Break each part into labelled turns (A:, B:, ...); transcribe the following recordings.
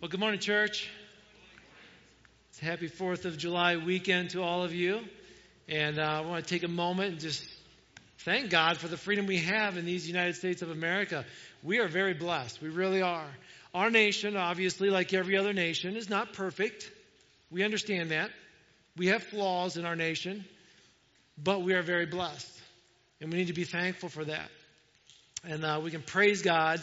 A: Well, good morning, church. It's happy 4th of July weekend to all of you. And uh, I want to take a moment and just thank God for the freedom we have in these United States of America. We are very blessed. We really are. Our nation, obviously, like every other nation, is not perfect. We understand that. We have flaws in our nation, but we are very blessed. And we need to be thankful for that. And uh, we can praise God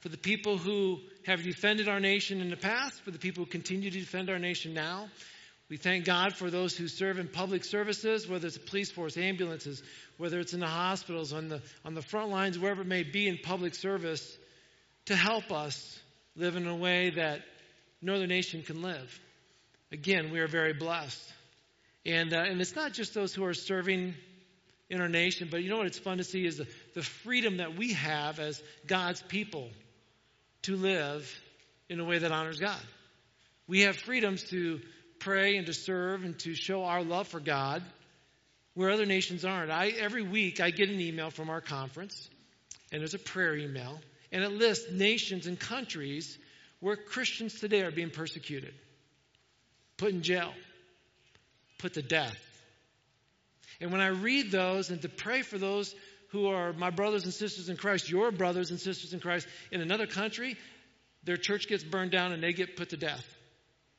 A: for the people who have defended our nation in the past, for the people who continue to defend our nation now. We thank God for those who serve in public services, whether it's police force, ambulances, whether it's in the hospitals, on the, on the front lines, wherever it may be in public service, to help us live in a way that no other nation can live. Again, we are very blessed. And, uh, and it's not just those who are serving in our nation, but you know what it's fun to see is the, the freedom that we have as God's people to live in a way that honors God. We have freedoms to pray and to serve and to show our love for God where other nations aren't. I, every week I get an email from our conference, and there's a prayer email, and it lists nations and countries where Christians today are being persecuted, put in jail, put to death. And when I read those and to pray for those who are my brothers and sisters in Christ, your brothers and sisters in Christ in another country, their church gets burned down and they get put to death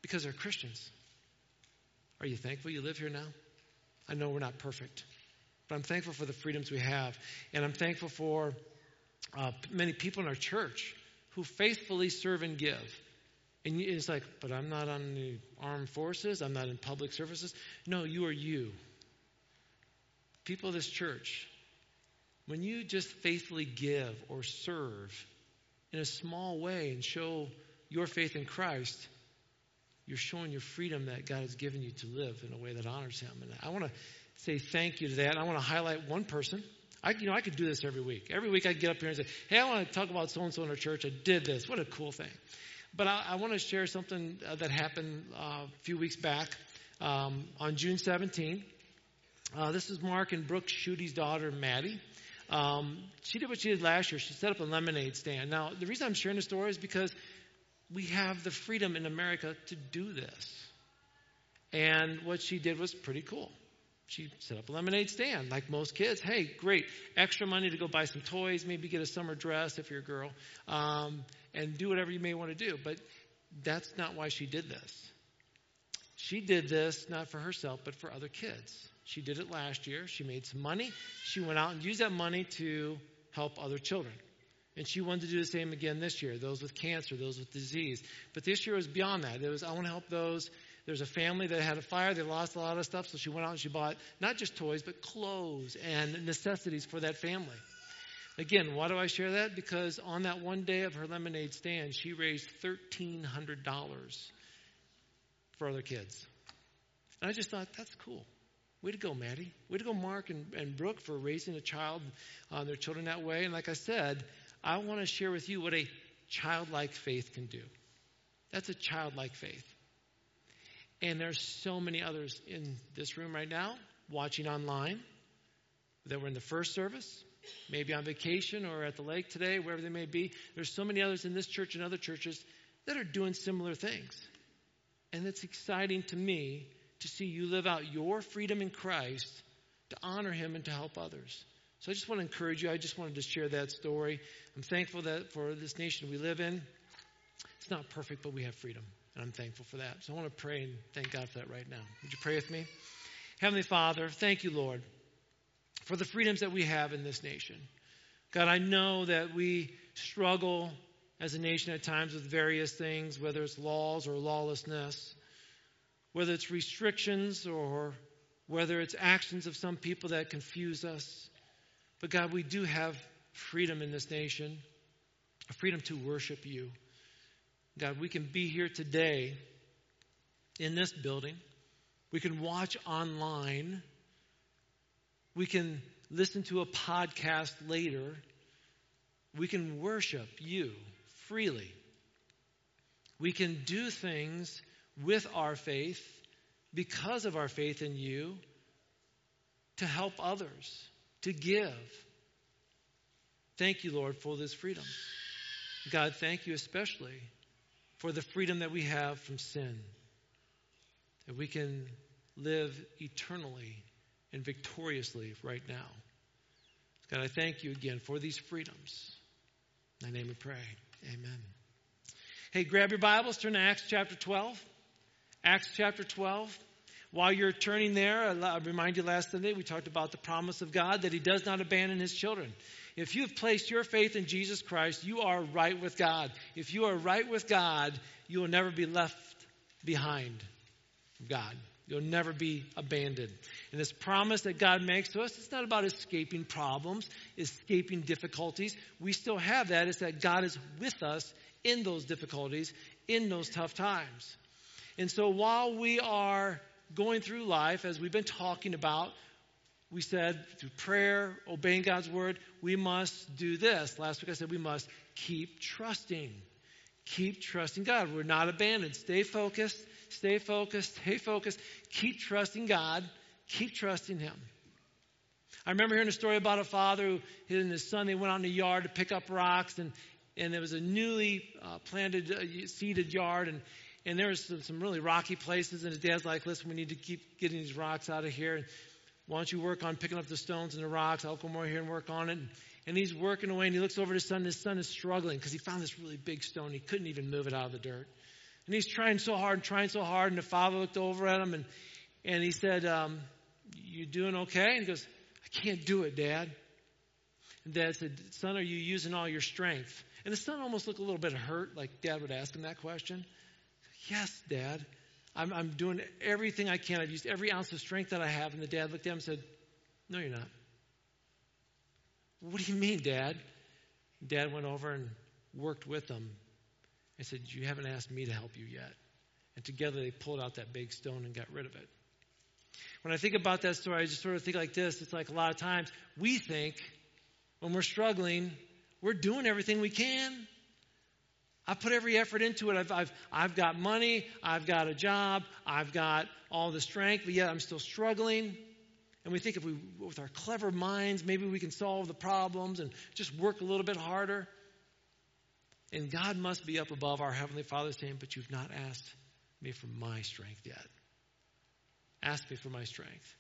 A: because they're Christians. Are you thankful you live here now? I know we're not perfect, but I'm thankful for the freedoms we have. And I'm thankful for uh, many people in our church who faithfully serve and give. And it's like, but I'm not on the armed forces, I'm not in public services. No, you are you. People of this church, when you just faithfully give or serve in a small way and show your faith in Christ, you're showing your freedom that God has given you to live in a way that honors Him. And I want to say thank you to that. I want to highlight one person. I, you know, I could do this every week. Every week I'd get up here and say, "Hey, I want to talk about so and so in our church. I did this. What a cool thing!" But I, I want to share something uh, that happened uh, a few weeks back um, on June 17. Uh, this is Mark and Brooke Schute's daughter, Maddie. Um, she did what she did last year. She set up a lemonade stand. Now, the reason I'm sharing the story is because we have the freedom in America to do this. And what she did was pretty cool. She set up a lemonade stand like most kids. Hey, great. Extra money to go buy some toys, maybe get a summer dress if you're a girl, um, and do whatever you may want to do. But that's not why she did this. She did this not for herself, but for other kids. She did it last year. She made some money. She went out and used that money to help other children. And she wanted to do the same again this year, those with cancer, those with disease. But this year was beyond that. It was, I want to help those. There's a family that had a fire. They lost a lot of stuff. So she went out and she bought not just toys, but clothes and necessities for that family. Again, why do I share that? Because on that one day of her lemonade stand, she raised $1,300 for other kids. And I just thought, that's cool. Way to go, Maddie. Way to go, Mark and, and Brooke, for raising a child, uh, their children that way. And like I said, I want to share with you what a childlike faith can do. That's a childlike faith. And there's so many others in this room right now, watching online, that were in the first service, maybe on vacation or at the lake today, wherever they may be. There's so many others in this church and other churches that are doing similar things. And it's exciting to me to see you live out your freedom in Christ to honor Him and to help others. So I just want to encourage you. I just wanted to share that story. I'm thankful that for this nation we live in, it's not perfect, but we have freedom. And I'm thankful for that. So I want to pray and thank God for that right now. Would you pray with me? Heavenly Father, thank you, Lord, for the freedoms that we have in this nation. God, I know that we struggle as a nation at times with various things, whether it's laws or lawlessness whether it's restrictions or whether it's actions of some people that confuse us. But God, we do have freedom in this nation, a freedom to worship you. God, we can be here today in this building. We can watch online. We can listen to a podcast later. We can worship you freely. We can do things with our faith, because of our faith in you, to help others, to give. Thank you, Lord, for this freedom. God, thank you especially for the freedom that we have from sin, that we can live eternally and victoriously right now. God, I thank you again for these freedoms. In name we pray. Amen. Hey, grab your Bibles, turn to Acts chapter 12. Acts chapter 12. While you're turning there, I remind you last Sunday we talked about the promise of God that He does not abandon His children. If you have placed your faith in Jesus Christ, you are right with God. If you are right with God, you will never be left behind God. You'll never be abandoned. And this promise that God makes to us, it's not about escaping problems, escaping difficulties. We still have that. It's that God is with us in those difficulties, in those tough times. And so while we are going through life, as we've been talking about, we said through prayer, obeying God's word, we must do this. Last week I said we must keep trusting. Keep trusting God. We're not abandoned. Stay focused, stay focused, stay focused. Keep trusting God. Keep trusting Him. I remember hearing a story about a father who and his son, they went out in the yard to pick up rocks, and, and there was a newly uh, planted, uh, seeded yard, and, and there was some, really rocky places, and his dad's like, listen, we need to keep getting these rocks out of here. Why don't you work on picking up the stones and the rocks? I'll come over here and work on it. And he's working away, and he looks over at his son, and his son is struggling because he found this really big stone. He couldn't even move it out of the dirt. And he's trying so hard and trying so hard, and the father looked over at him, and, and he said, um, you doing okay? And he goes, I can't do it, Dad. And Dad said, Son, are you using all your strength? And the son almost looked a little bit hurt, like Dad would ask him that question. Yes, Dad. I'm, I'm doing everything I can. I've used every ounce of strength that I have. And the dad looked at him and said, No, you're not. What do you mean, Dad? Dad went over and worked with them and said, You haven't asked me to help you yet. And together they pulled out that big stone and got rid of it. When I think about that story, I just sort of think like this. It's like a lot of times we think when we're struggling, we're doing everything we can. I put every effort into it. I've, I've, I've got money, I've got a job, I've got all the strength, but yet I'm still struggling. And we think if we, with our clever minds, maybe we can solve the problems and just work a little bit harder. And God must be up above our Heavenly Father saying, But you've not asked me for my strength yet. Ask me for my strength.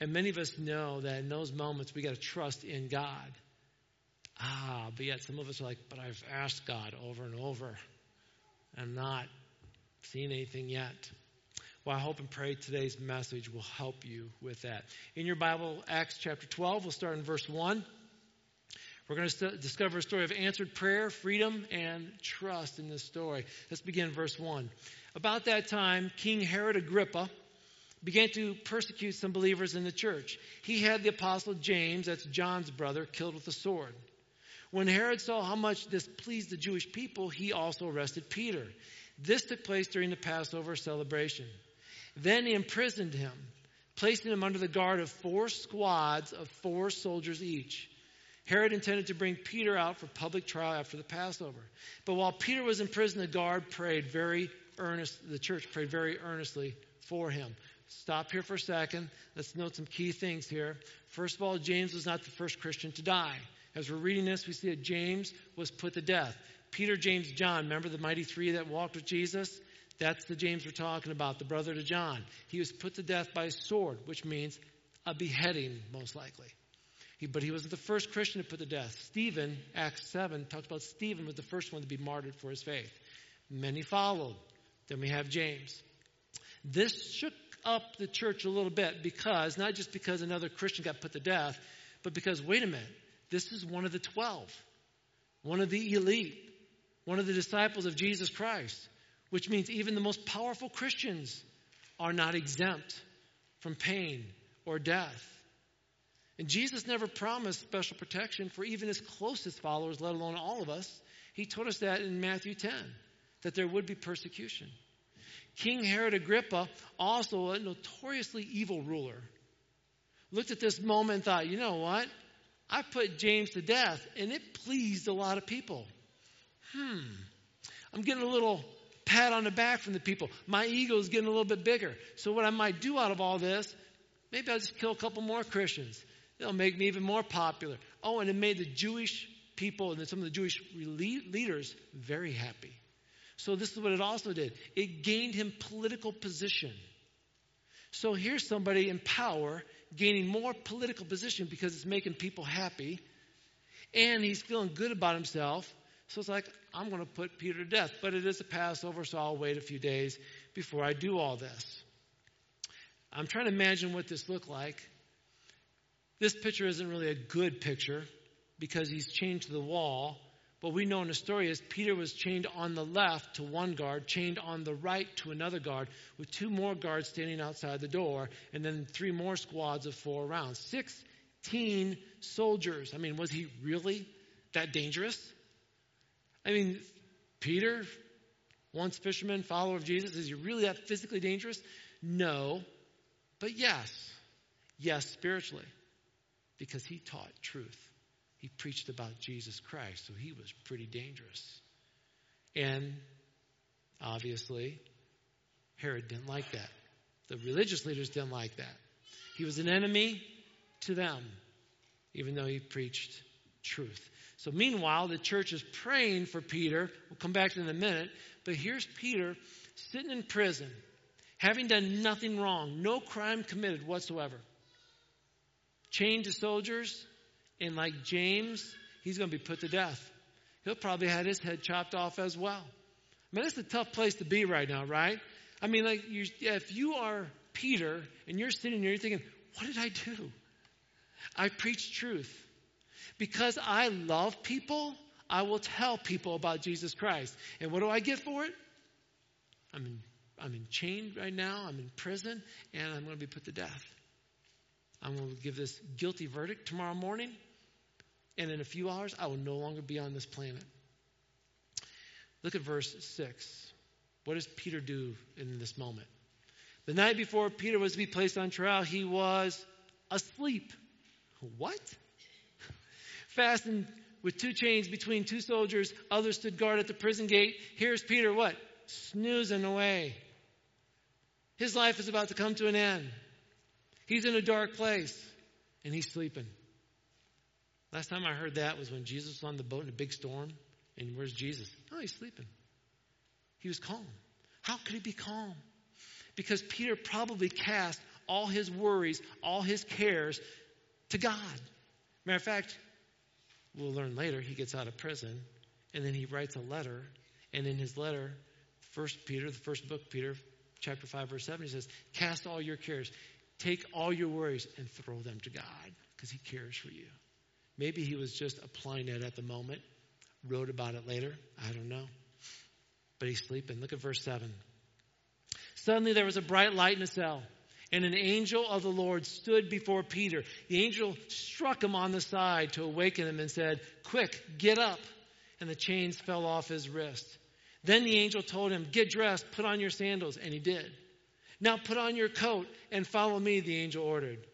A: And many of us know that in those moments we got to trust in God. Ah, but yet some of us are like, but I've asked God over and over. I'm not seen anything yet. Well, I hope and pray today's message will help you with that. In your Bible, Acts chapter 12, we'll start in verse 1. We're going to st- discover a story of answered prayer, freedom, and trust in this story. Let's begin verse 1. About that time, King Herod Agrippa began to persecute some believers in the church. He had the apostle James, that's John's brother, killed with a sword. When Herod saw how much this pleased the Jewish people, he also arrested Peter. This took place during the Passover celebration. Then he imprisoned him, placing him under the guard of four squads of four soldiers each. Herod intended to bring Peter out for public trial after the Passover. But while Peter was in prison, the guard prayed very earnest, the church prayed very earnestly for him. Stop here for a second. Let's note some key things here. First of all, James was not the first Christian to die. As we're reading this, we see that James was put to death. Peter, James, John, remember the mighty three that walked with Jesus? That's the James we're talking about, the brother to John. He was put to death by a sword, which means a beheading, most likely. He, but he wasn't the first Christian to put to death. Stephen, Acts 7, talks about Stephen was the first one to be martyred for his faith. Many followed. Then we have James. This shook up the church a little bit because, not just because another Christian got put to death, but because, wait a minute, this is one of the twelve, one of the elite, one of the disciples of Jesus Christ, which means even the most powerful Christians are not exempt from pain or death. And Jesus never promised special protection for even his closest followers, let alone all of us. He told us that in Matthew 10, that there would be persecution. King Herod Agrippa, also a notoriously evil ruler, looked at this moment and thought, you know what? I put James to death, and it pleased a lot of people. Hmm. I'm getting a little pat on the back from the people. My ego is getting a little bit bigger. So, what I might do out of all this, maybe I'll just kill a couple more Christians. It'll make me even more popular. Oh, and it made the Jewish people and some of the Jewish leaders very happy. So this is what it also did. It gained him political position. So here's somebody in power gaining more political position because it's making people happy. And he's feeling good about himself. So it's like, I'm going to put Peter to death. But it is a Passover, so I'll wait a few days before I do all this. I'm trying to imagine what this looked like. This picture isn't really a good picture because he's chained to the wall. What we know in the story is Peter was chained on the left to one guard, chained on the right to another guard, with two more guards standing outside the door, and then three more squads of four around. Sixteen soldiers. I mean, was he really that dangerous? I mean, Peter, once fisherman, follower of Jesus, is he really that physically dangerous? No. But yes, yes, spiritually, because he taught truth. He preached about Jesus Christ, so he was pretty dangerous. And obviously, Herod didn't like that. The religious leaders didn't like that. He was an enemy to them, even though he preached truth. So, meanwhile, the church is praying for Peter. We'll come back to in a minute. But here's Peter sitting in prison, having done nothing wrong, no crime committed whatsoever. Chained to soldiers, and like James, he's going to be put to death. He'll probably have his head chopped off as well. I mean, that's a tough place to be right now, right? I mean, like, you, if you are Peter and you're sitting there, you're thinking, what did I do? I preach truth. Because I love people, I will tell people about Jesus Christ. And what do I get for it? I'm in, I'm in chained right now, I'm in prison, and I'm going to be put to death. I'm going to give this guilty verdict tomorrow morning, and in a few hours, I will no longer be on this planet. Look at verse 6. What does Peter do in this moment? The night before Peter was to be placed on trial, he was asleep. What? Fastened with two chains between two soldiers, others stood guard at the prison gate. Here's Peter, what? Snoozing away. His life is about to come to an end. He's in a dark place and he's sleeping. Last time I heard that was when Jesus was on the boat in a big storm. And where's Jesus? Oh, he's sleeping. He was calm. How could he be calm? Because Peter probably cast all his worries, all his cares to God. Matter of fact, we'll learn later, he gets out of prison and then he writes a letter. And in his letter, First Peter, the first book, Peter, chapter 5, verse 7, he says, Cast all your cares, take all your worries, and throw them to God because he cares for you. Maybe he was just applying it at the moment, wrote about it later. I don't know. But he's sleeping. Look at verse 7. Suddenly there was a bright light in the cell, and an angel of the Lord stood before Peter. The angel struck him on the side to awaken him and said, Quick, get up. And the chains fell off his wrist. Then the angel told him, Get dressed, put on your sandals. And he did. Now put on your coat and follow me, the angel ordered.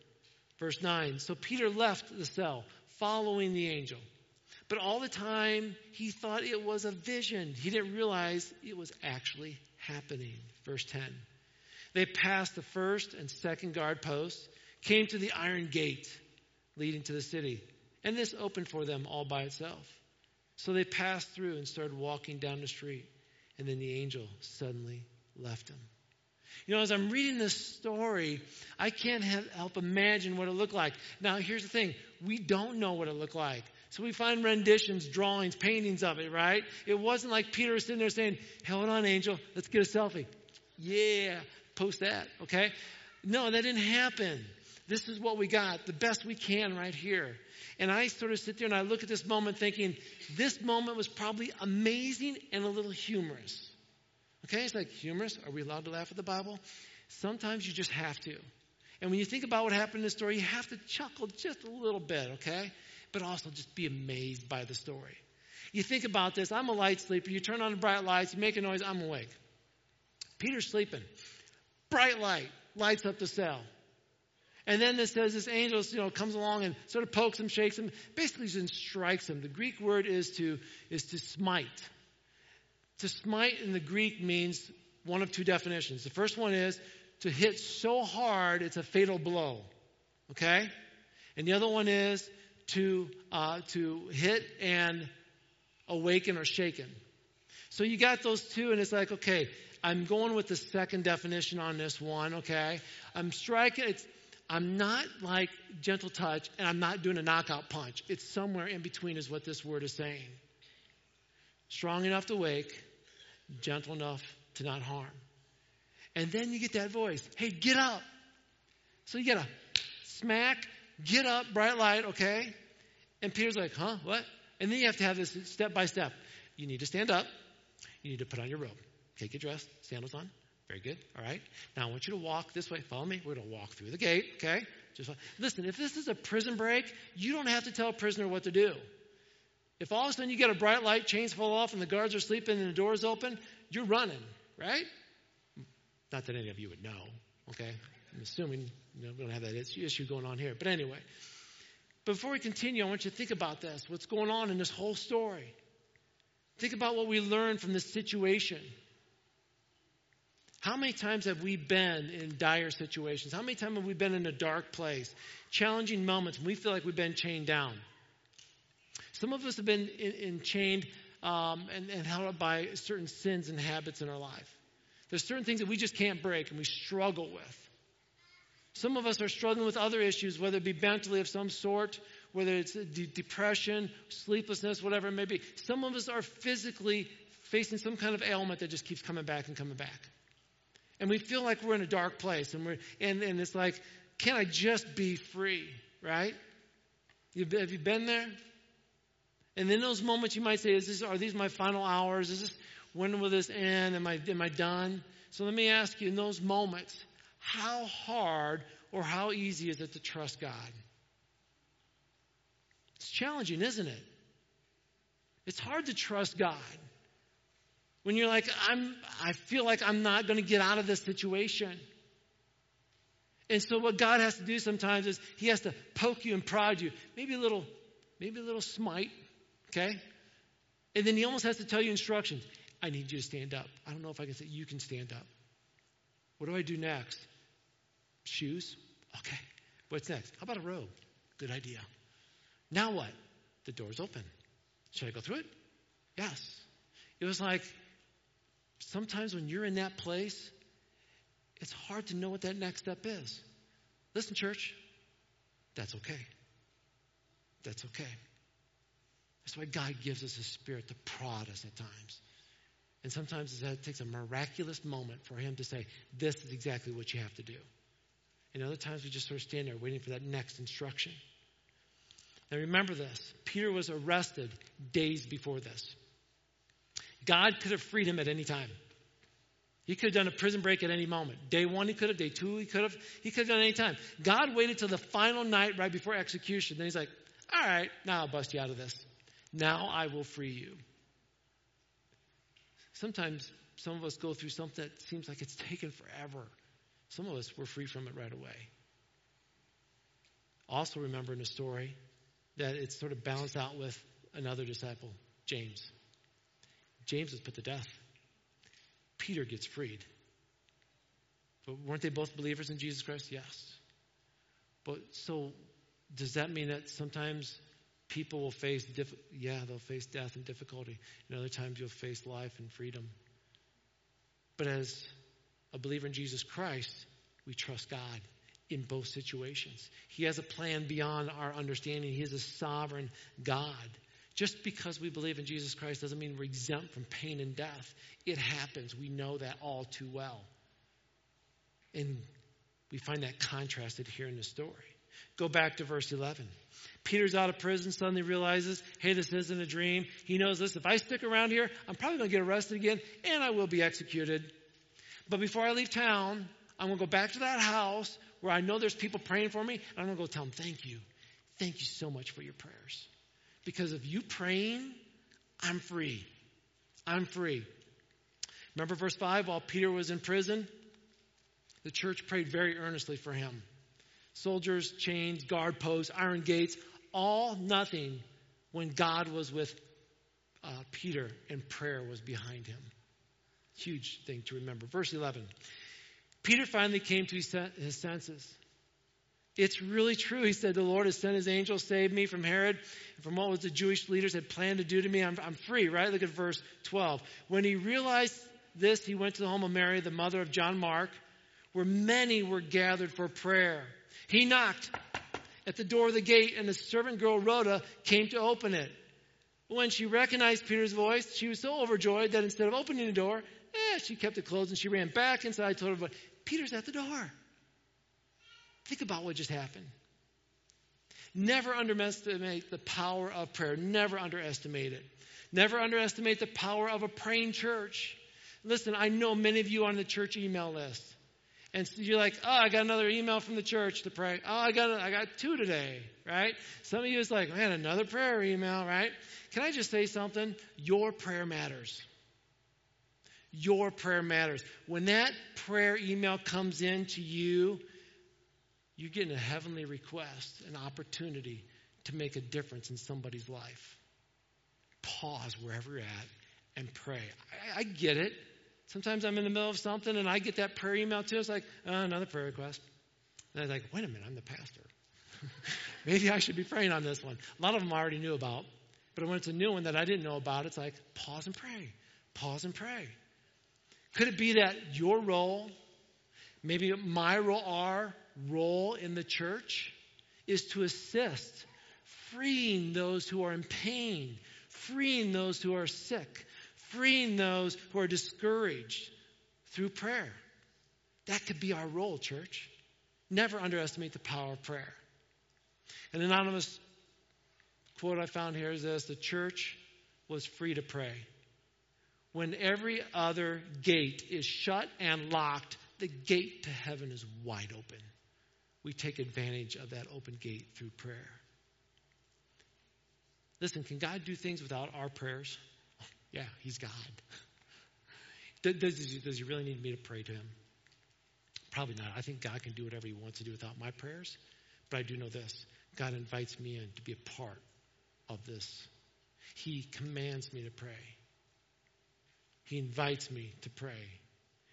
A: Verse 9 So Peter left the cell, following the angel. But all the time, he thought it was a vision. He didn't realize it was actually happening. Verse 10. They passed the first and second guard posts, came to the iron gate leading to the city, and this opened for them all by itself. So they passed through and started walking down the street, and then the angel suddenly left them. You know, as I'm reading this story, I can't help imagine what it looked like. Now, here's the thing we don't know what it looked like. So we find renditions, drawings, paintings of it, right? It wasn't like Peter sitting there saying, Hold on, angel, let's get a selfie. Yeah, post that, okay? No, that didn't happen. This is what we got, the best we can right here. And I sort of sit there and I look at this moment thinking, this moment was probably amazing and a little humorous. Okay, it's like humorous. Are we allowed to laugh at the Bible? Sometimes you just have to. And when you think about what happened in the story, you have to chuckle just a little bit, okay? But also just be amazed by the story. You think about this I'm a light sleeper. You turn on the bright lights, you make a noise, I'm awake. Peter's sleeping. Bright light lights up the cell. And then this says this angel, you know, comes along and sort of pokes him, shakes him, basically just strikes him. The Greek word is to is to smite. To smite in the Greek means one of two definitions. The first one is to hit so hard it's a fatal blow. Okay? And the other one is to, uh, to hit and awaken or shaken. So you got those two, and it's like, okay, I'm going with the second definition on this one, okay? I'm striking, it's, I'm not like gentle touch, and I'm not doing a knockout punch. It's somewhere in between, is what this word is saying. Strong enough to wake, gentle enough to not harm. And then you get that voice hey, get up. So you get a smack, get up, bright light, okay? And Peter's like, huh, what? And then you have to have this step by step. You need to stand up. You need to put on your robe. Okay, get dressed, sandals on. Very good. All right. Now I want you to walk this way. Follow me. We're going to walk through the gate. Okay. Just listen. If this is a prison break, you don't have to tell a prisoner what to do. If all of a sudden you get a bright light, chains fall off, and the guards are sleeping, and the door's open, you're running, right? Not that any of you would know. Okay. I'm assuming you know, we don't have that issue going on here. But anyway, before we continue, I want you to think about this. What's going on in this whole story? Think about what we learned from this situation. How many times have we been in dire situations? How many times have we been in a dark place, challenging moments, and we feel like we've been chained down? Some of us have been in, in chained um, and, and held up by certain sins and habits in our life. There's certain things that we just can't break and we struggle with. Some of us are struggling with other issues, whether it be mentally of some sort, whether it's de- depression, sleeplessness, whatever it may be. Some of us are physically facing some kind of ailment that just keeps coming back and coming back and we feel like we're in a dark place and we're and, and it's like can i just be free right you, have you been there and in those moments you might say is this are these my final hours is this when will this end am i am i done so let me ask you in those moments how hard or how easy is it to trust god it's challenging isn't it it's hard to trust god when you're like, I'm, I feel like I'm not going to get out of this situation. And so what God has to do sometimes is He has to poke you and prod you. Maybe a little, maybe a little smite, okay? And then He almost has to tell you instructions. I need you to stand up. I don't know if I can say you can stand up. What do I do next? Shoes? Okay. What's next? How about a robe? Good idea. Now what? The door's open. Should I go through it? Yes. It was like sometimes when you're in that place, it's hard to know what that next step is. Listen, church, that's okay. That's okay. That's why God gives us a spirit to prod us at times. And sometimes it takes a miraculous moment for Him to say, This is exactly what you have to do. And other times we just sort of stand there waiting for that next instruction. Now remember this Peter was arrested days before this. God could have freed him at any time. He could have done a prison break at any moment. Day one, he could have. Day two, he could have. He could have done any time. God waited till the final night right before execution. Then he's like, all right, now I'll bust you out of this. Now I will free you. Sometimes some of us go through something that seems like it's taken forever. Some of us were free from it right away. Also, remember in the story that it's sort of balanced out with another disciple, James. James was put to death. Peter gets freed. But weren't they both believers in Jesus Christ? Yes. But so does that mean that sometimes people will face diff- yeah, they'll face death and difficulty. And other times you'll face life and freedom. But as a believer in Jesus Christ, we trust God in both situations. He has a plan beyond our understanding. He is a sovereign God. Just because we believe in Jesus Christ doesn't mean we're exempt from pain and death. It happens. We know that all too well. And we find that contrasted here in the story. Go back to verse 11. Peter's out of prison, suddenly realizes, hey, this isn't a dream. He knows this. If I stick around here, I'm probably going to get arrested again and I will be executed. But before I leave town, I'm going to go back to that house where I know there's people praying for me, and I'm going to go tell them, thank you. Thank you so much for your prayers. Because of you praying, I'm free. I'm free. Remember verse 5? While Peter was in prison, the church prayed very earnestly for him. Soldiers, chains, guard posts, iron gates, all nothing when God was with uh, Peter and prayer was behind him. Huge thing to remember. Verse 11. Peter finally came to his senses. It's really true. He said, The Lord has sent his angel, saved me from Herod, from what was the Jewish leaders had planned to do to me. I'm, I'm free, right? Look at verse 12. When he realized this, he went to the home of Mary, the mother of John Mark, where many were gathered for prayer. He knocked at the door of the gate, and the servant girl Rhoda came to open it. When she recognized Peter's voice, she was so overjoyed that instead of opening the door, eh, she kept it closed and she ran back inside, told everybody, Peter's at the door. Think about what just happened. Never underestimate the power of prayer. Never underestimate it. Never underestimate the power of a praying church. Listen, I know many of you on the church email list. And so you're like, oh, I got another email from the church to pray. Oh, I got, I got two today, right? Some of you is like, man, another prayer email, right? Can I just say something? Your prayer matters. Your prayer matters. When that prayer email comes in to you, you're getting a heavenly request, an opportunity to make a difference in somebody's life. Pause wherever you're at and pray. I, I get it. Sometimes I'm in the middle of something and I get that prayer email too. It's like, oh, another prayer request. And I was like, wait a minute, I'm the pastor. Maybe I should be praying on this one. A lot of them I already knew about. But when it's a new one that I didn't know about, it's like, pause and pray. Pause and pray. Could it be that your role, maybe my role, our role in the church, is to assist, freeing those who are in pain, freeing those who are sick, freeing those who are discouraged through prayer. That could be our role, church. Never underestimate the power of prayer. An anonymous quote I found here is this The church was free to pray. When every other gate is shut and locked, the gate to heaven is wide open. We take advantage of that open gate through prayer. Listen, can God do things without our prayers? Yeah, He's God. Does, does, he really need me to pray to Him? Probably not. I think God can do whatever He wants to do without my prayers. But I do know this God invites me in to be a part of this. He commands me to pray, He invites me to pray.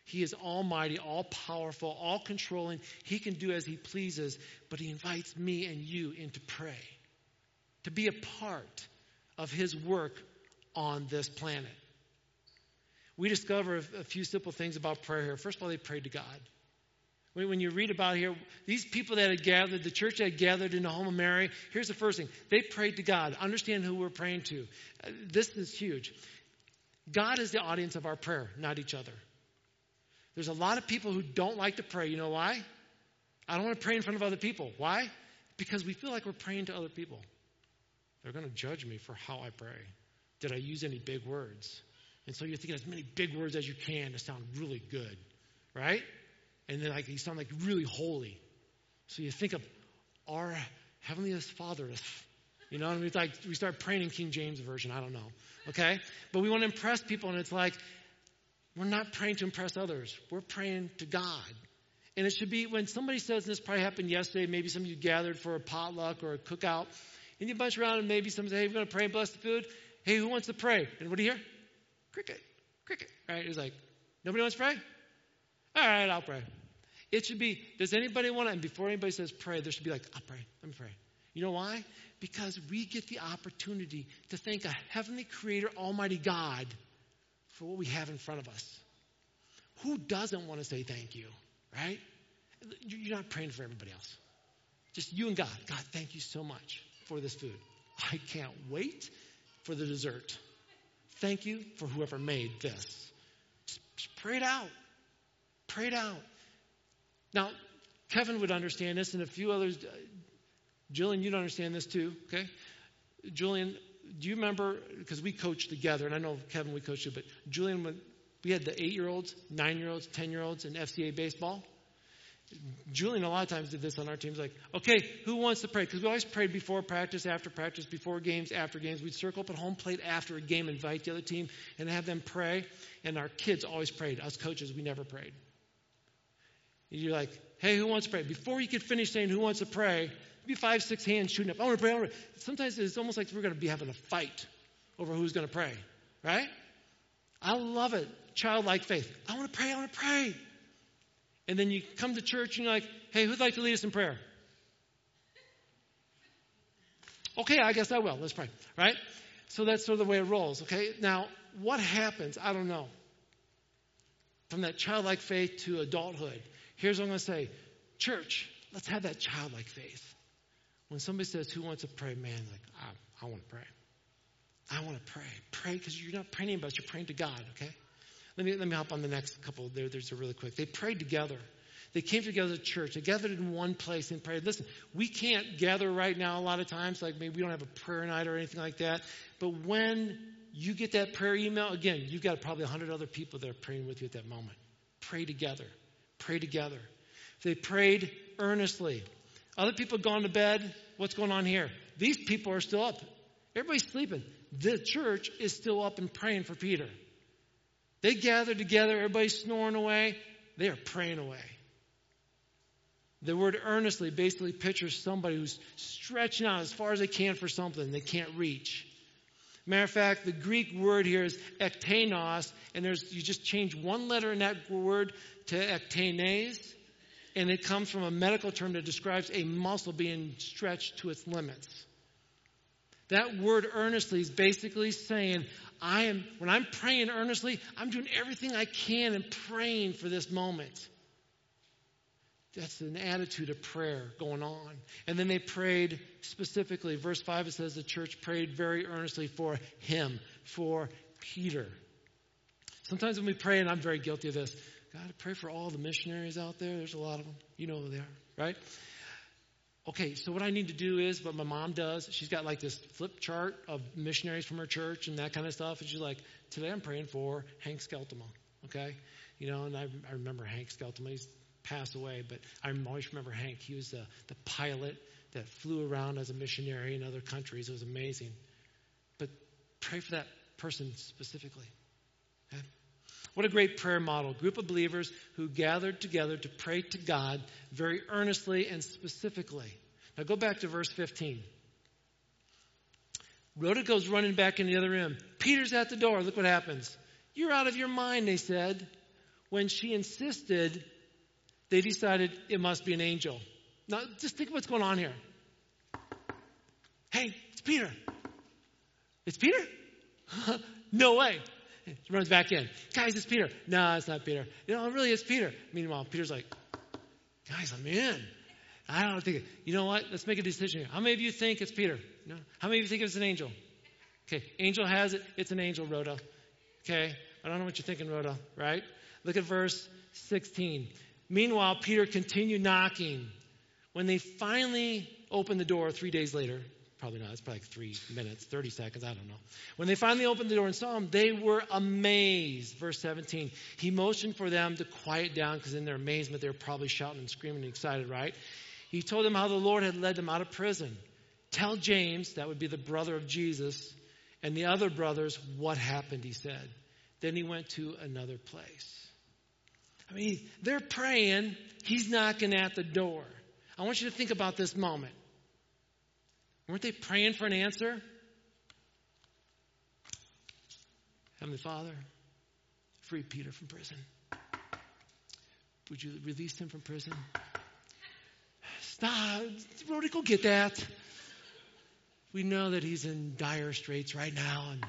A: He is almighty, all powerful, all controlling. He can do as He pleases, but He invites me and you in to pray, to be a part of His work on this planet. We discover a few simple things about prayer here. First of all, they prayed to God. When you read about here, these people that had gathered, the church that had gathered in the home of Mary, here's the first thing. They prayed to God. Understand who we're praying to. Uh, this is huge. God is the audience of our prayer, not each other. There's a lot of people who don't like to pray. You know why? I don't want to pray in front of other people. Why? Because we feel like we're praying to other people. They're going to judge me for how I pray. Did I use any big words? And so you're thinking as many big words as you can to sound really good, right? And then like you sound like really holy. So you think of our heavenliest Father. You know, and we like we start praying in King James version. I don't know, okay? But we want to impress people, and it's like we're not praying to impress others. We're praying to God. And it should be when somebody says, this probably happened yesterday, maybe some of you gathered for a potluck or a cookout, and you bunch around and maybe someone says, hey, we're going to pray and bless the food. Hey, who wants to pray? And what do you hear? Cricket, cricket. Right? He's like, nobody wants to pray? All right, I'll pray. It should be, does anybody want to, and before anybody says pray, there should be like, I'll pray. Let me pray. You know why? Because we get the opportunity to thank a heavenly creator, almighty God, for what we have in front of us. Who doesn't want to say thank you, right? You're not praying for everybody else. Just you and God. God, thank you so much for this food. I can't wait for the dessert. Thank you for whoever made this. Just pray it out. Pray it out. Now, Kevin would understand this, and a few others. Uh, Julian, you'd understand this too, okay? Julian, do you remember? Because we coached together, and I know Kevin, we coached you, but Julian, we had the eight year olds, nine year olds, ten year olds in FCA baseball. Julian a lot of times did this on our teams like, okay, who wants to pray? Because we always prayed before practice, after practice, before games, after games. We'd circle up at home plate after a game, invite the other team, and have them pray. And our kids always prayed. Us coaches, we never prayed. You're like, hey, who wants to pray? Before you could finish saying who wants to pray, be five, six hands shooting up. I want to pray. I want to pray. Sometimes it's almost like we're going to be having a fight over who's going to pray, right? I love it. Childlike faith. I want to pray. I want to pray. And then you come to church and you're like, hey, who'd like to lead us in prayer? Okay, I guess I will. Let's pray, right? So that's sort of the way it rolls, okay? Now, what happens? I don't know. From that childlike faith to adulthood, here's what I'm going to say Church, let's have that childlike faith. When somebody says, Who wants to pray? Man, like, I, I want to pray. I want to pray. Pray because you're not praying about us, you're praying to God, okay? Let me, let me hop on the next couple. There, there's a really quick. They prayed together. They came together as a church. They gathered in one place and prayed. Listen, we can't gather right now a lot of times, like maybe we don't have a prayer night or anything like that. But when you get that prayer email, again, you've got probably 100 other people that are praying with you at that moment. Pray together. Pray together. They prayed earnestly. Other people have gone to bed. What's going on here? These people are still up. Everybody's sleeping. The church is still up and praying for Peter. They gathered together, everybody's snoring away. They are praying away. The word earnestly basically pictures somebody who's stretching out as far as they can for something they can't reach. Matter of fact, the Greek word here is ektenos, and there's you just change one letter in that word to ektenes, and it comes from a medical term that describes a muscle being stretched to its limits. That word earnestly is basically saying, I am when I'm praying earnestly, I'm doing everything I can and praying for this moment. That's an attitude of prayer going on. And then they prayed specifically. Verse 5 it says the church prayed very earnestly for him, for Peter. Sometimes when we pray, and I'm very guilty of this, God, I pray for all the missionaries out there. There's a lot of them. You know who they are, right? Okay, so what I need to do is what my mom does. She's got like this flip chart of missionaries from her church and that kind of stuff. And she's like, today I'm praying for Hank Skeltema. Okay? You know, and I, I remember Hank Skeltema. He's passed away, but I always remember Hank. He was the, the pilot that flew around as a missionary in other countries. It was amazing. But pray for that person specifically. Okay? What a great prayer model. Group of believers who gathered together to pray to God very earnestly and specifically. Now go back to verse 15. Rhoda goes running back in the other room. Peter's at the door. Look what happens. You're out of your mind, they said. When she insisted they decided it must be an angel. Now, just think what's going on here. Hey, it's Peter. It's Peter? no way. Runs back in. Guys, it's Peter. No, it's not Peter. You know, it really is Peter. Meanwhile, Peter's like, guys, I'm in. I don't think, it. you know what? Let's make a decision here. How many of you think it's Peter? No. How many of you think it's an angel? Okay, angel has it. It's an angel, Rhoda. Okay, I don't know what you're thinking, Rhoda, right? Look at verse 16. Meanwhile, Peter continued knocking. When they finally opened the door three days later, probably not, it's probably like three minutes, 30 seconds, I don't know. When they finally opened the door and saw him, they were amazed. Verse 17. He motioned for them to quiet down because in their amazement, they were probably shouting and screaming and excited, right? He told them how the Lord had led them out of prison. Tell James, that would be the brother of Jesus, and the other brothers what happened, he said. Then he went to another place. I mean, they're praying, he's knocking at the door. I want you to think about this moment. Weren't they praying for an answer? Heavenly Father, free Peter from prison. Would you release him from prison? Stop. Rhoda, go get that. We know that he's in dire straits right now, and,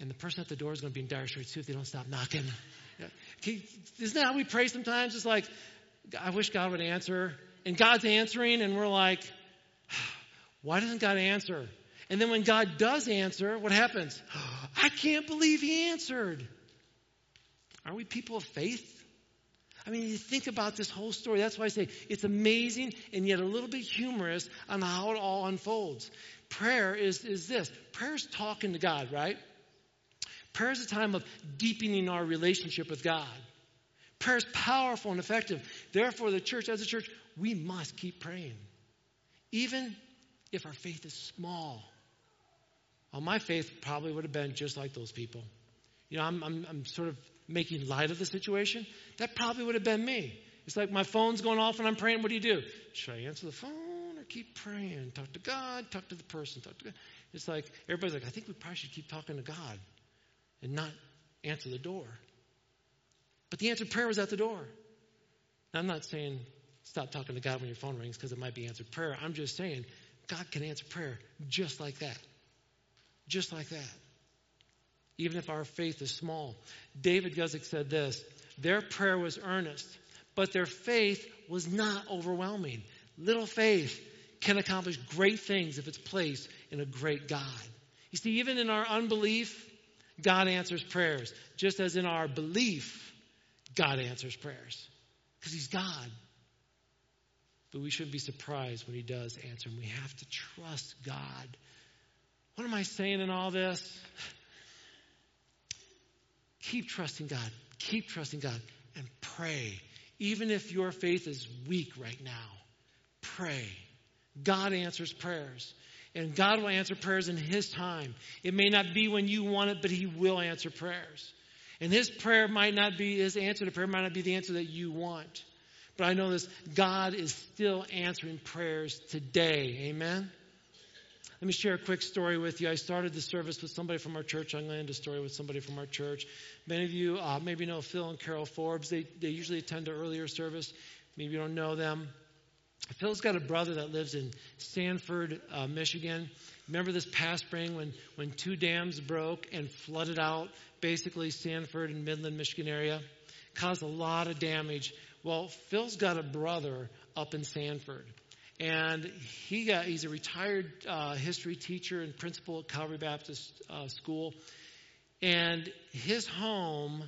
A: and the person at the door is going to be in dire straits too if they don't stop knocking. Isn't that how we pray sometimes? It's like, I wish God would answer. And God's answering, and we're like, why doesn't God answer? And then when God does answer, what happens? I can't believe He answered. Are we people of faith? I mean, you think about this whole story. That's why I say it's amazing and yet a little bit humorous on how it all unfolds. Prayer is, is this prayer is talking to God, right? Prayer is a time of deepening our relationship with God. Prayer is powerful and effective. Therefore, the church, as a church, we must keep praying. Even if our faith is small. Well, my faith probably would have been just like those people. You know, I'm, I'm, I'm sort of making light of the situation. That probably would have been me. It's like my phone's going off and I'm praying. What do you do? Should I answer the phone or keep praying? Talk to God, talk to the person, talk to God. It's like everybody's like, I think we probably should keep talking to God and not answer the door. But the answered prayer was at the door. Now, I'm not saying stop talking to God when your phone rings because it might be answered prayer. I'm just saying God can answer prayer just like that. Just like that. Even if our faith is small. David Guzik said this Their prayer was earnest, but their faith was not overwhelming. Little faith can accomplish great things if it's placed in a great God. You see, even in our unbelief, God answers prayers, just as in our belief, God answers prayers. Because He's God. But we shouldn't be surprised when He does answer, and we have to trust God. What am I saying in all this? Keep trusting God. Keep trusting God and pray. Even if your faith is weak right now, pray. God answers prayers. And God will answer prayers in His time. It may not be when you want it, but He will answer prayers. And His prayer might not be, His answer to prayer might not be the answer that you want. But I know this God is still answering prayers today. Amen? Let me share a quick story with you. I started the service with somebody from our church. I'm going to end a story with somebody from our church. Many of you uh, maybe know Phil and Carol Forbes. They, they usually attend an earlier service. Maybe you don't know them. Phil's got a brother that lives in Sanford, uh, Michigan. Remember this past spring when, when two dams broke and flooded out basically Sanford and Midland, Michigan area? Caused a lot of damage. Well, Phil's got a brother up in Sanford. And he got, he's a retired uh, history teacher and principal at Calvary Baptist uh, School. And his home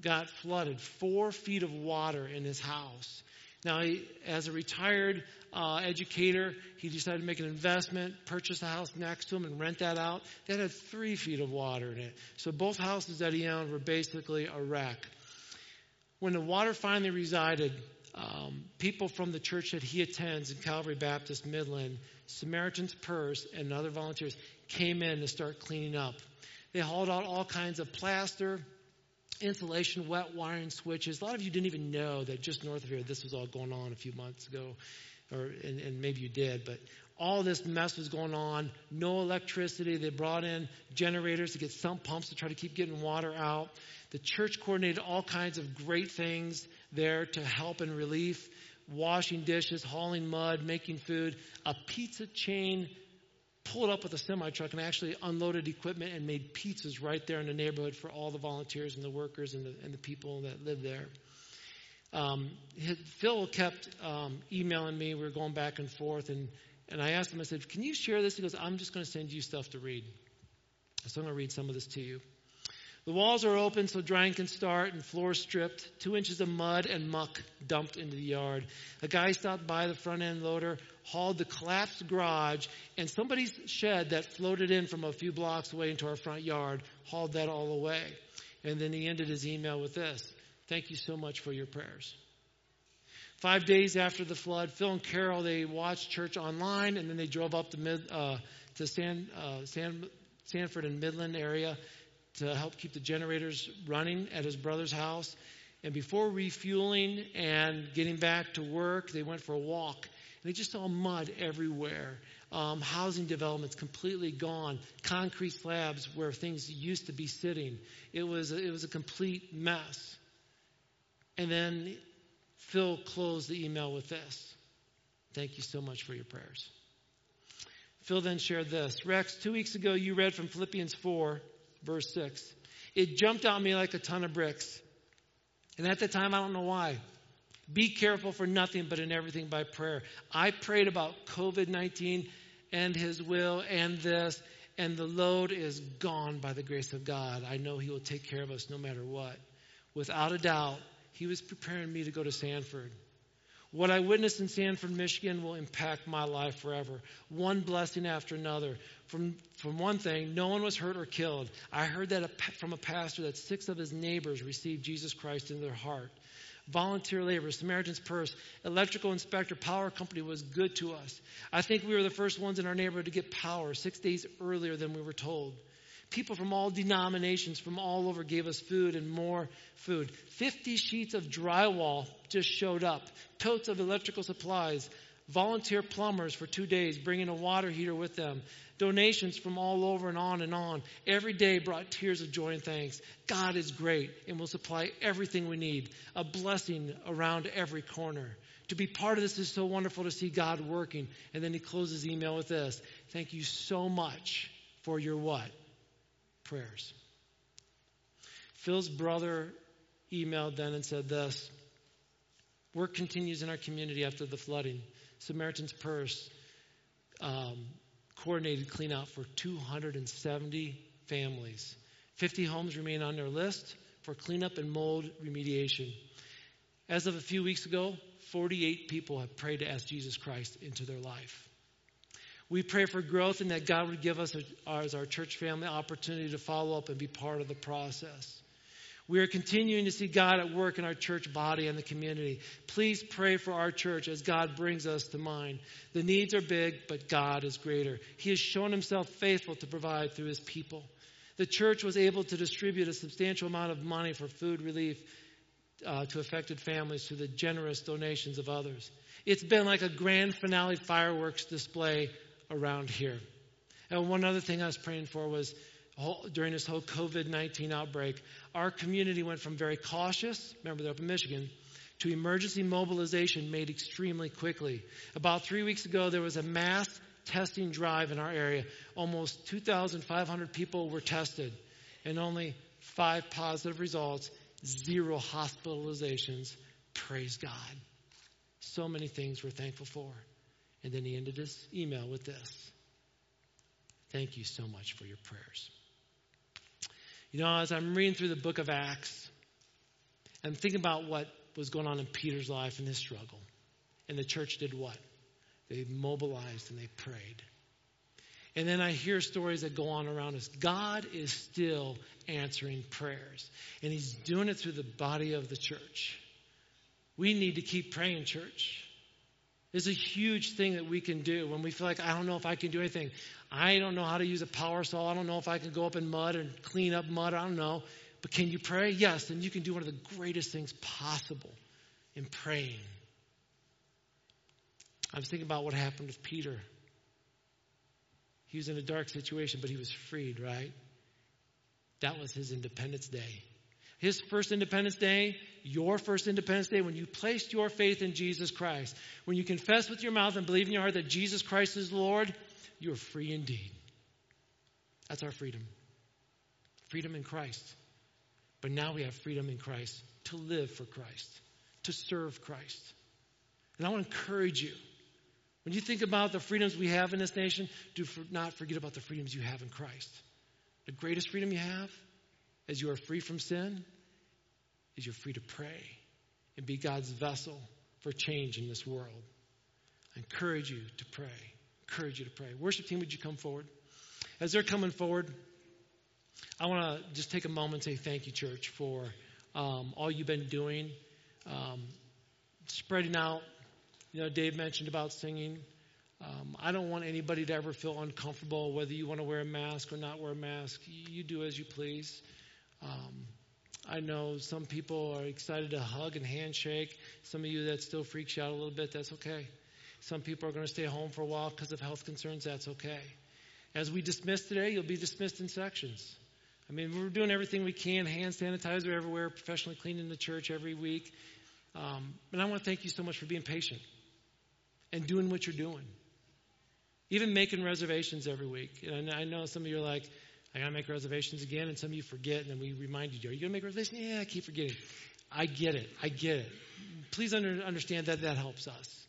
A: got flooded, four feet of water in his house. Now, he, as a retired uh, educator, he decided to make an investment, purchase a house next to him, and rent that out. That had three feet of water in it. So both houses that he owned were basically a wreck. When the water finally resided, um, people from the church that he attends in Calvary Baptist Midland, Samaritan's Purse, and other volunteers came in to start cleaning up. They hauled out all kinds of plaster, insulation, wet wiring switches. A lot of you didn't even know that just north of here, this was all going on a few months ago, or and, and maybe you did, but all this mess was going on. No electricity. They brought in generators to get sump pumps to try to keep getting water out. The church coordinated all kinds of great things there to help and relief washing dishes, hauling mud, making food. A pizza chain pulled up with a semi truck and actually unloaded equipment and made pizzas right there in the neighborhood for all the volunteers and the workers and the, and the people that live there. Um, Phil kept um, emailing me. We were going back and forth, and, and I asked him, I said, Can you share this? He goes, I'm just going to send you stuff to read. So I'm going to read some of this to you. The walls are open so drying can start and floors stripped, two inches of mud and muck dumped into the yard. A guy stopped by the front end loader, hauled the collapsed garage, and somebody's shed that floated in from a few blocks away into our front yard hauled that all away. And then he ended his email with this Thank you so much for your prayers. Five days after the flood, Phil and Carol they watched church online, and then they drove up to mid, uh, to San, uh, San, Sanford and Midland area to help keep the generators running at his brother's house. And before refueling and getting back to work, they went for a walk. And they just saw mud everywhere. Um, housing developments completely gone. Concrete slabs where things used to be sitting. It was a, it was a complete mess. And then Phil closed the email with this. Thank you so much for your prayers. Phil then shared this. Rex, two weeks ago you read from Philippians 4 verse 6. It jumped on me like a ton of bricks. And at the time, I don't know why. Be careful for nothing, but in everything by prayer. I prayed about COVID 19 and His will and this, and the load is gone by the grace of God. I know He will take care of us no matter what. Without a doubt, He was preparing me to go to Sanford. What I witnessed in Sanford, Michigan will impact my life forever. One blessing after another. From, from one thing, no one was hurt or killed. I heard that from a pastor that six of his neighbors received Jesus Christ in their heart. Volunteer labor, Samaritan's Purse, electrical inspector, power company was good to us. I think we were the first ones in our neighborhood to get power six days earlier than we were told. People from all denominations from all over gave us food and more food. 50 sheets of drywall just showed up, totes of electrical supplies, volunteer plumbers for two days bringing a water heater with them, donations from all over and on and on. Every day brought tears of joy and thanks. God is great and will supply everything we need, a blessing around every corner. To be part of this is so wonderful to see God working. And then he closes email with this Thank you so much for your what? Prayers. Phil's brother emailed then and said this Work continues in our community after the flooding. Samaritan's Purse um, coordinated cleanout for 270 families. 50 homes remain on their list for cleanup and mold remediation. As of a few weeks ago, 48 people have prayed to ask Jesus Christ into their life. We pray for growth and that God would give us, as our church family, opportunity to follow up and be part of the process. We are continuing to see God at work in our church body and the community. Please pray for our church as God brings us to mind. The needs are big, but God is greater. He has shown himself faithful to provide through his people. The church was able to distribute a substantial amount of money for food relief uh, to affected families through the generous donations of others. It's been like a grand finale fireworks display around here. And one other thing I was praying for was during this whole COVID 19 outbreak, our community went from very cautious, remember they're up in Michigan, to emergency mobilization made extremely quickly. About three weeks ago, there was a mass testing drive in our area. Almost 2,500 people were tested, and only five positive results, zero hospitalizations. Praise God. So many things we're thankful for. And then he ended his email with this Thank you so much for your prayers. You know, as I'm reading through the book of Acts, I'm thinking about what was going on in Peter's life and his struggle. And the church did what? They mobilized and they prayed. And then I hear stories that go on around us. God is still answering prayers, and He's doing it through the body of the church. We need to keep praying, church. It's a huge thing that we can do when we feel like, I don't know if I can do anything. I don't know how to use a power saw. I don't know if I can go up in mud and clean up mud. I don't know. But can you pray? Yes. And you can do one of the greatest things possible in praying. I was thinking about what happened with Peter. He was in a dark situation, but he was freed, right? That was his Independence Day. His first Independence Day, your first Independence Day, when you placed your faith in Jesus Christ, when you confess with your mouth and believe in your heart that Jesus Christ is Lord, you are free indeed. That's our freedom. Freedom in Christ. But now we have freedom in Christ to live for Christ, to serve Christ. And I want to encourage you. When you think about the freedoms we have in this nation, do not forget about the freedoms you have in Christ. The greatest freedom you have, as you are free from sin, is you're free to pray and be God's vessel for change in this world. I encourage you to pray encourage you to pray. Worship team, would you come forward? As they're coming forward, I want to just take a moment and say thank you, church, for um, all you've been doing, um, spreading out. You know, Dave mentioned about singing. Um, I don't want anybody to ever feel uncomfortable whether you want to wear a mask or not wear a mask. You do as you please. Um, I know some people are excited to hug and handshake. Some of you that still freaks you out a little bit, that's okay. Some people are going to stay home for a while because of health concerns. That's okay. As we dismiss today, you'll be dismissed in sections. I mean, we're doing everything we can hand sanitizer everywhere, professionally cleaning the church every week. Um, and I want to thank you so much for being patient and doing what you're doing. Even making reservations every week. And I know some of you are like, I got to make reservations again. And some of you forget, and then we remind you, are you going to make reservations? Yeah, I keep forgetting. I get it. I get it. Please under, understand that that helps us.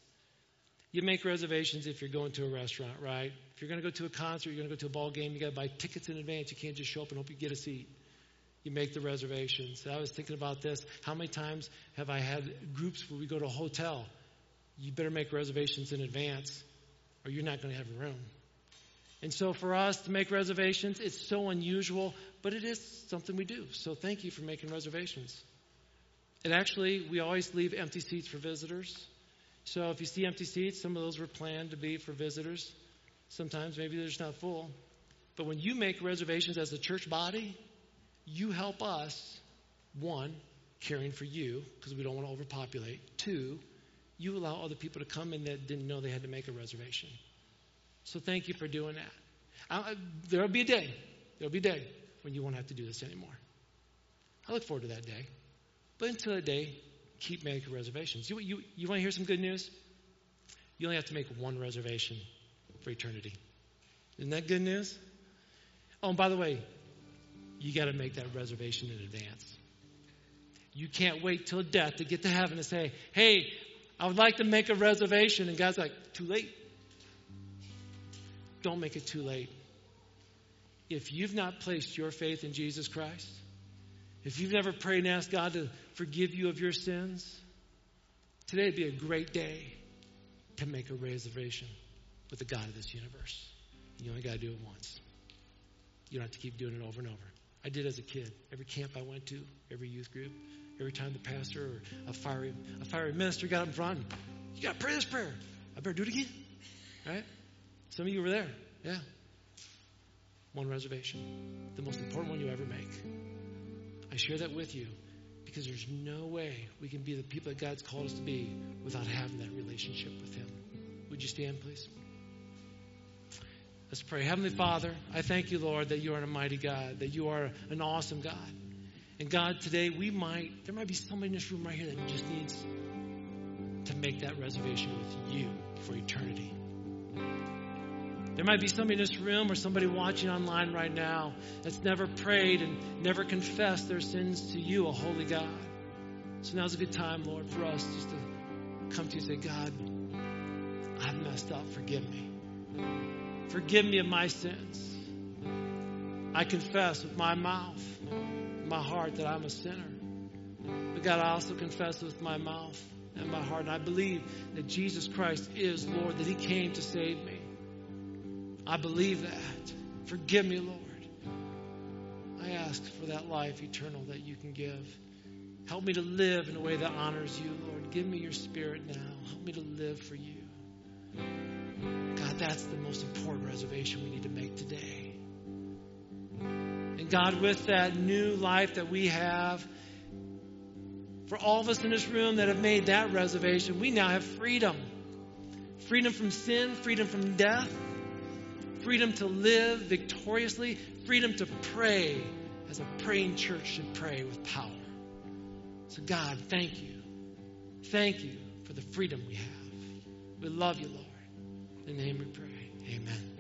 A: You make reservations if you're going to a restaurant, right? If you're going to go to a concert, you're going to go to a ball game, you got to buy tickets in advance. You can't just show up and hope you get a seat. You make the reservations. I was thinking about this. How many times have I had groups where we go to a hotel? You better make reservations in advance or you're not going to have a room. And so for us to make reservations, it's so unusual, but it is something we do. So thank you for making reservations. And actually, we always leave empty seats for visitors. So if you see empty seats, some of those were planned to be for visitors. Sometimes maybe they're just not full. But when you make reservations as a church body, you help us, one, caring for you, because we don't want to overpopulate. Two, you allow other people to come in that didn't know they had to make a reservation. So thank you for doing that. There'll be a day, there'll be a day when you won't have to do this anymore. I look forward to that day. But until that day, keep making reservations. You, you, you want to hear some good news? You only have to make one reservation for eternity. Isn't that good news? Oh, and by the way, you got to make that reservation in advance. You can't wait till death to get to heaven and say, hey, I would like to make a reservation. And God's like, too late. Don't make it too late. If you've not placed your faith in Jesus Christ, if you've never prayed and asked God to forgive you of your sins, today would be a great day to make a reservation with the God of this universe. You only got to do it once. You don't have to keep doing it over and over. I did as a kid. Every camp I went to, every youth group, every time the pastor or a fiery, a fiery minister got up in front, you got to pray this prayer. I better do it again. Right? Some of you were there. Yeah. One reservation. The most important one you ever make. I share that with you because there's no way we can be the people that God's called us to be without having that relationship with Him. Would you stand, please? Let's pray. Heavenly Father, I thank you, Lord, that you are a mighty God, that you are an awesome God. And God, today we might, there might be somebody in this room right here that just needs to make that reservation with you. There might be somebody in this room or somebody watching online right now that's never prayed and never confessed their sins to you, a holy God. So now's a good time, Lord, for us just to come to you and say, God, I've messed up. Forgive me. Forgive me of my sins. I confess with my mouth, my heart, that I'm a sinner. But God, I also confess with my mouth and my heart, and I believe that Jesus Christ is Lord, that He came to save me. I believe that. Forgive me, Lord. I ask for that life eternal that you can give. Help me to live in a way that honors you, Lord. Give me your spirit now. Help me to live for you. God, that's the most important reservation we need to make today. And God, with that new life that we have, for all of us in this room that have made that reservation, we now have freedom freedom from sin, freedom from death, freedom to live victoriously, freedom to pray as a praying church should pray with power. So, God, thank you. Thank you for the freedom we have. We love you, Lord. In the name we pray. Amen.